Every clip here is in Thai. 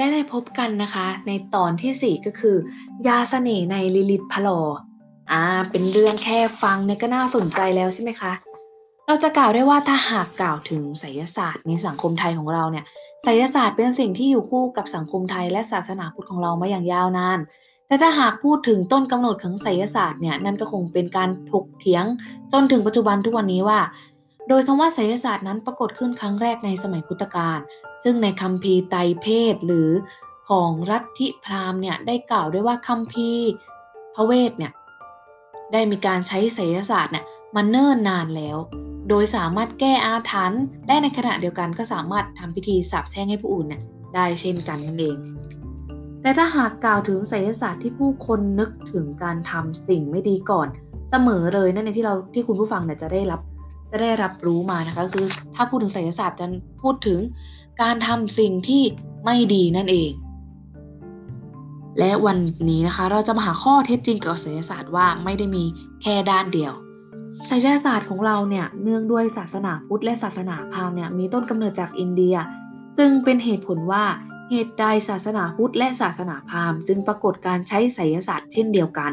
และได้พบกันนะคะ ในตอนที่ 4 ก็คือ ยาเสน่ห์ในลิลิตพลออ่าเป็นเรื่องแค่ฟังเนี่ยก็น่าสนใจแล้วใช่ไหมคะ เราจะกล่าวได้ว่าถ้าหากกล่าวถึงไสยศาสตร์ในสังคมไทยของเราเนี่ยไสยศาสตร์เป็นสิ่งที่อยู่คู่กับสังคมไทยและศาสนาพุทธของเรามาอย่างยาวนานแต่ถ้าหากพูดถึงต้นกำเนิดของไสยศาสตร์เนี่ยนั่นก็คงเป็นการถกเถียงจนถึงปัจจุบันทุกวันนี้ว่า โดยคำว่าไสยศาสตร์นั้นปรากฏขึ้นครั้งแรกในสมัยพุทธกาล ซึ่งในคัมภีร์ไตรเพศหรือของรัฐิพราหมณ์เนี่ยได้กล่าวด้วยว่าคัมภีร์พระเวทเนี่ยได้มีการใช้ไสยศาสตร์เนี่ยมาเนิ่นนานแล้ว โดยสามารถแก้อาถรรพ์และในขณะเดียวกันก็สามารถทำพิธีสาปแช่งให้ผู้อื่นเนี่ยได้เช่นกันนั่นเอง แต่ถ้าหากกล่าวถึงไสยศาสตร์ที่ผู้คนนึกถึงการทำสิ่งไม่ดีก่อน เสมอเลยนั่นในที่เราที่คุณผู้ฟังเนี่ยจะได้รับ จะได้รับรู้มานะคะ คือถ้าพูดถึงไสยศาสตร์จะพูดถึงการทำสิ่งที่ไม่ดีนั่นเอง และวันนี้นะคะ เราจะมาหาข้อเท็จจริงเกี่ยวกับไสยศาสตร์ว่าไม่ได้มีแค่ด้านเดียวไสยศาสตร์ของเราเนี่ยเนื่องด้วยศาสนาพุทธและศาสนาพราหมณ์เนี่ยมีต้นกำเนิดจากอินเดีย จึงเป็นเหตุผลว่าเหตุใดศาสนาพุทธและศาสนาพราหมณ์จึงปรากฏการใช้ไสยศาสตร์เช่นเดียวกัน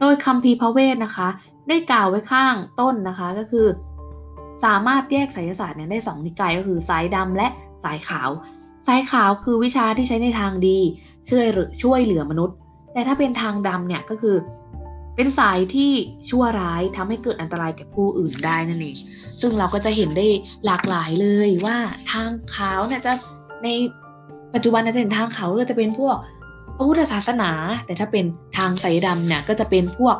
โดยคัมภีร์พระเวทนะคะ ได้กล่าวไว้ข้างต้นนะคะก็คือ สามารถแยกไสยศาสตร์เนี่ยได้ 2 นิกายก็คือสายดำและสายขาว สายขาวคือวิชาที่ใช้ในทางดี ช่วยช่วยเหลือมนุษย์ แต่ถ้าเป็นทางดำเนี่ยก็คือ เป็นสายที่ชั่วร้ายทำให้เกิดอันตรายแก่ผู้อื่นได้นั่นเองซึ่งเราก็จะเห็นได้หลากหลายเลยว่าทางขาวเนี่ยจะในปัจจุบันจะเห็นทางขาวก็จะเป็นพวกพระพุทธศาสนา แต่ถ้าเป็นทางสายดำเนี่ยก็จะเป็นพวก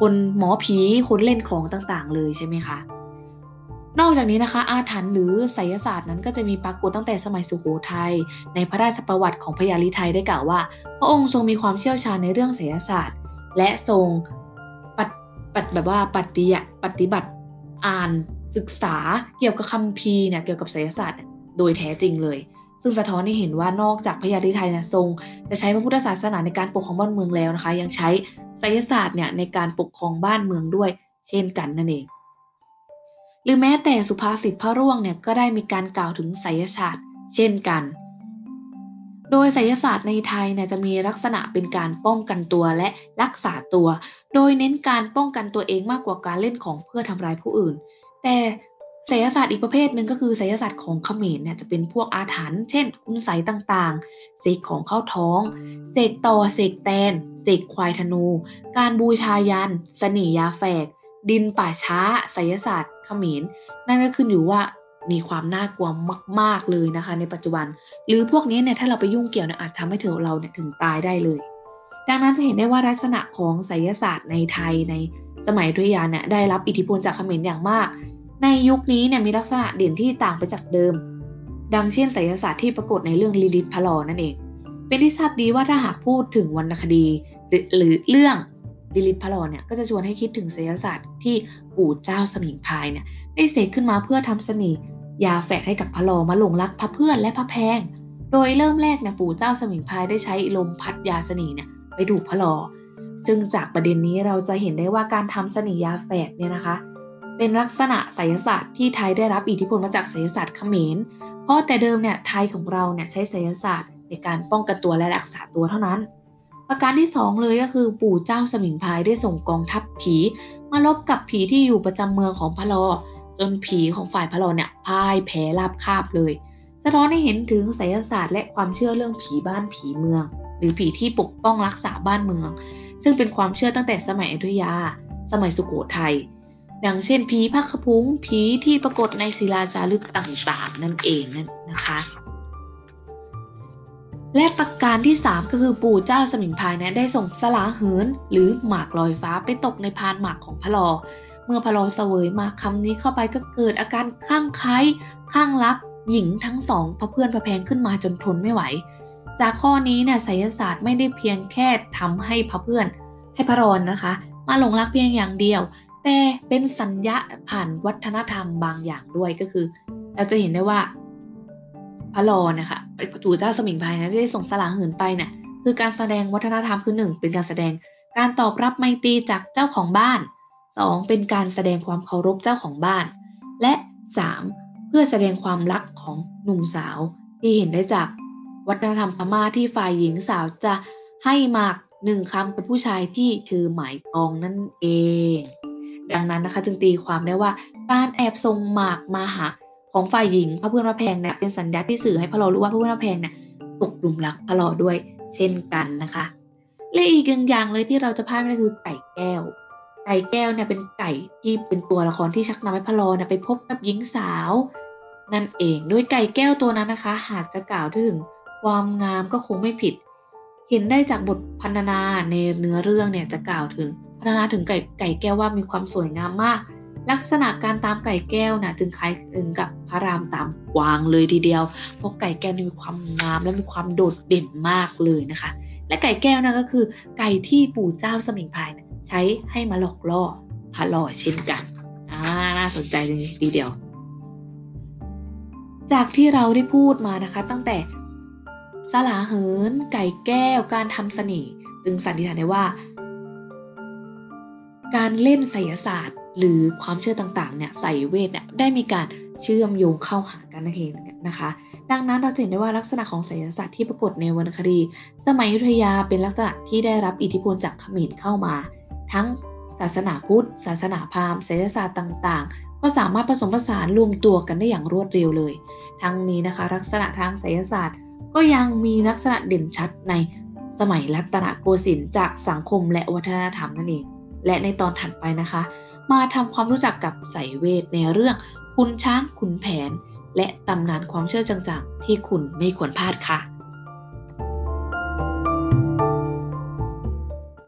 คนหมอผีคนเล่นของต่างๆ เลยใช่ไหมคะ นอกจากนี้นะคะ อาถรรพ์หรือไสยศาสตร์นั้นก็จะมีปรากฏตั้งแต่สมัยสุโขทยัยในพระราชประวัติของพญาลิไทยได้กล่าวว่า พระองค์ทรงมีความเชี่ยวชาญในเรื่องไสยศาสตร์ และทรงปฏิแบบว่าปฏิปฏิบัติอ่านศึกษาเกี่ยวกับคัมภีร์เนี่ยเกี่ยวกับไสยศาสตร์โดยแท้จริงเลย ซึ่งสะท้อนให้เห็นว่านอกจากพญาลิไทยเนี่ยทรง จะใช้พระพุทธศาสนาในการปกครองบ้านเมืองแล้วนะคะ ยังใช้ไสยศาสตร์เนี่ยในการปกครองบ้านเมืองด้วย เช่นกันนั่นเอง หรือแม้แต่สุภาษิตพระร่วงเนี่ยก็ได้มีการกล่าวถึงไสยศาสตร์ เช่นกัน โดยไสยศาสตร์ในไทยเนี่ยจะมีลักษณะเป็นการป้องกันตัวและรักษาตัว โดยเน้นการป้องกันตัวเองมากกว่าการเล่นของเพื่อทำร้ายผู้อื่น แต่ไสยศาสตร์อีกประเภทหนึ่งก็คือไสยศาสตร์ของเขมรเนี่ยจะเป็นพวกอาถรรพ์เช่น คุณไสต่างๆ เสกของเข้าท้อง เสกต่อเสกแตน เสกควายธนู การบูชายันสนียาแฝก ดินป่าช้าไสยศาสตร์เขมร นั่นก็ขึ้นอยู่ว่ามีความน่ากลัวมาก ๆเลยนะคะ ในปัจจุบัน หรือพวกนี้เนี่ยถ้าเราไปยุ่งเกี่ยวเนี่ยอาจทำให้เธอเราเนี่ยถึงตายได้เลย ดังนั้นจะเห็นได้ว่าลักษณะของไสยศาสตร์ในไทยในสมัยอยุธยาเนี่ยได้รับอิทธิพลจากเขมรอย่างมาก ในยุคนี้เนี่ยมีลักษณะเด่นที่ต่างไปจากเดิม ดังเช่นไสยศาสตร์ที่ปรากฏในเรื่องลิลิตพระลอนั่นเอง เป็นที่ทราบดีว่าถ้าหากพูดถึงวรรณคดีหรือเรื่อง ลิลิตพระลอเนี่ยก็จะชวนให้คิดถึงไสยศาสตร์ที่ปู่เจ้าสมิงพรายเนี่ยได้เสกขึ้นมาเพื่อทำเสน่ห์ยาแฝดให้กับพระลอมาหลงรักพระเพื่อนและพระแพง โดยเริ่มแรกเนี่ยปู่เจ้าสมิงพรายได้ใช้ลมพัดยาเสน่ห์เนี่ยไปดูพระลอ ซึ่งจากประเด็นนี้เราจะเห็นได้ว่าการทำสนิยาแฝกเนี่ยนะคะ เป็นลักษณะไสยศาสตร์ที่ไทยได้รับอิทธิพลมาจากไสยศาสตร์เขมร เพราะแต่เดิมเนี่ยไทยของเราเนี่ยใช้ไสยศาสตร์ในการป้องกันตัวและรักษาตัวเท่านั้น ประการที่ 2 เลยก็คือปู่เจ้าสมิงพายได้ส่งกองทัพผี มาลบกับผีที่อยู่ประจำเมืองของพะลอ จนผีของฝ่ายพะลอเนี่ยพ่ายแพ้ราบคาบเลย สะท้อนให้เห็นถึงไสยศาสตร์และความเชื่อเรื่องผีบ้านผีเมือง หรือผีที่ปกป้องรักษาบ้านเมือง ซึ่งเป็นความเชื่อตั้งแต่สมัยอยุธยา สมัยสุโขทัยดังเช่นผีพักขพุงผีที่ปรากฏในศิลาจารึกต่างๆ นั่นเองนั่นนะคะ และประการที่ 3 ก็คือปู่เจ้าสมิงพายเนี่ยได้ส่งสลาเหิน หรือหมากลอยฟ้าไปตกในพานหมากของพระลอ เมื่อพระลอเสวยหมากคำนี้เข้าไปก็เกิดอาการข้างไคล้ข้างรัก หญิงทั้งสองพระเพื่อนพระแพงขึ้นมาจนทนไม่ไหว จากข้อนี้เนี่ยไสยศาสตร์ไม่ได้เพียงแค่ทำให้พระเพื่อน ให้พระรอนนะคะ มาหลงรักเพียงอย่างเดียว แต่เป็นสัญญาผ่านวัฒนธรรมบางอย่างด้วยก็คือ เราจะเห็นได้ว่า พระลอนะคะปู่เจ้าสมิงพรายนะได้ส่งสลาหืนไปเนี่ยคือการแสดงวัฒนธรรมคือหนึ่งเป็นการแสดงการตอบรับไมตรีจากเจ้าของบ้าน 2. เป็นการแสดงความเคารพเจ้าของบ้าน และ 3. เพื่อแสดงความรักของหนุ่มสาว ที่เห็นได้จากวัฒนธรรมพม่าที่ฝ่ายหญิงสาวจะให้หมากหนึ่งคำกับผู้ชายที่ถือหมายปองนั่นเอง ดังนั้นนะคะจึงตีความได้ว่าการแอบส่งหมากมาหา ของฝ่ายหญิงพระเพื่อนพระแพงเนี่ยเป็นสัญญาที่สื่อให้พระเรารู้ว่าพระเพื่อนพระแพงเนี่ยตกหลุมรักพระเราด้วยเช่นกันนะคะและอีกหนึ่งอย่างเลยที่เราจะพลาดไม่ได้คือไก่แก้ว ไก่แก้วเนี่ยเป็นไก่ที่เป็นตัวละครที่ชักนำให้พระลอเนี่ยไปพบกับหญิงสาว นั่นเองโดยไก่แก้วตัวนั้นนะคะ หากจะกล่าวถึงความงามก็คงไม่ผิด เห็นได้จากบทพรรณนาในเนื้อเรื่องเนี่ยจะกล่าวถึงพรรณนาถึงไก่ไก่แก้วว่ามีความสวยงามมาก ลักษณะการตามไก่แก้วนะจึงคล้ายคลึงกับพระรามตามกวางเลยทีเดียว เพราะไก่แก้วมีความงามและมีความโดดเด่นมากเลยนะคะ และไก่แก้วนะก็คือ ไก่ที่ปู่เจ้าสมิงพายนี่ยใช้ให้มาหลอกล่อพระหล่อเช่นกันอ่าน่าสนใจเลยทีเดียว จากที่เราได้พูดมานะคะ ตั้งแต่สลาเหิน ไก่แก้ว การทำเสน่ห์จึงสันนิษฐานได้ว่า การเล่นไสยศาสตร์ หรือความเชื่อต่างๆเนี่ยใส่เวทเนี่ยได้มีการเชื่อมโยงเข้าหากันนั่นเองนะคะ ดังนั้นเราจะเห็นได้ว่าลักษณะของไสยศาสตร์ที่ปรากฏในวรรณคดี สมัยยุทธยาเป็นลักษณะที่ได้รับอิทธิพลจากเขมรเข้ามา ทั้งศาสนาพุทธ ศาสนาพราหมณ์ไสยศาสตร์ต่างๆ ก็สามารถผสมผสานรวมตัวกันได้อย่างรวดเร็วเลย ทั้งนี้นะคะ ลักษณะทางไสยศาสตร์ ก็ยังมีลักษณะเด่นชัดในสมัยรัตนโกสินทร์จากสังคมและวัฒนธรรมนั่นเองและในตอนถัดไปนะคะ มาทำความรู้จักกับสายเวทในเรื่องคุณช้างขุนแผน และตำนานความเชื่อจางๆ ที่คุณไม่ควรพลาดค่ะ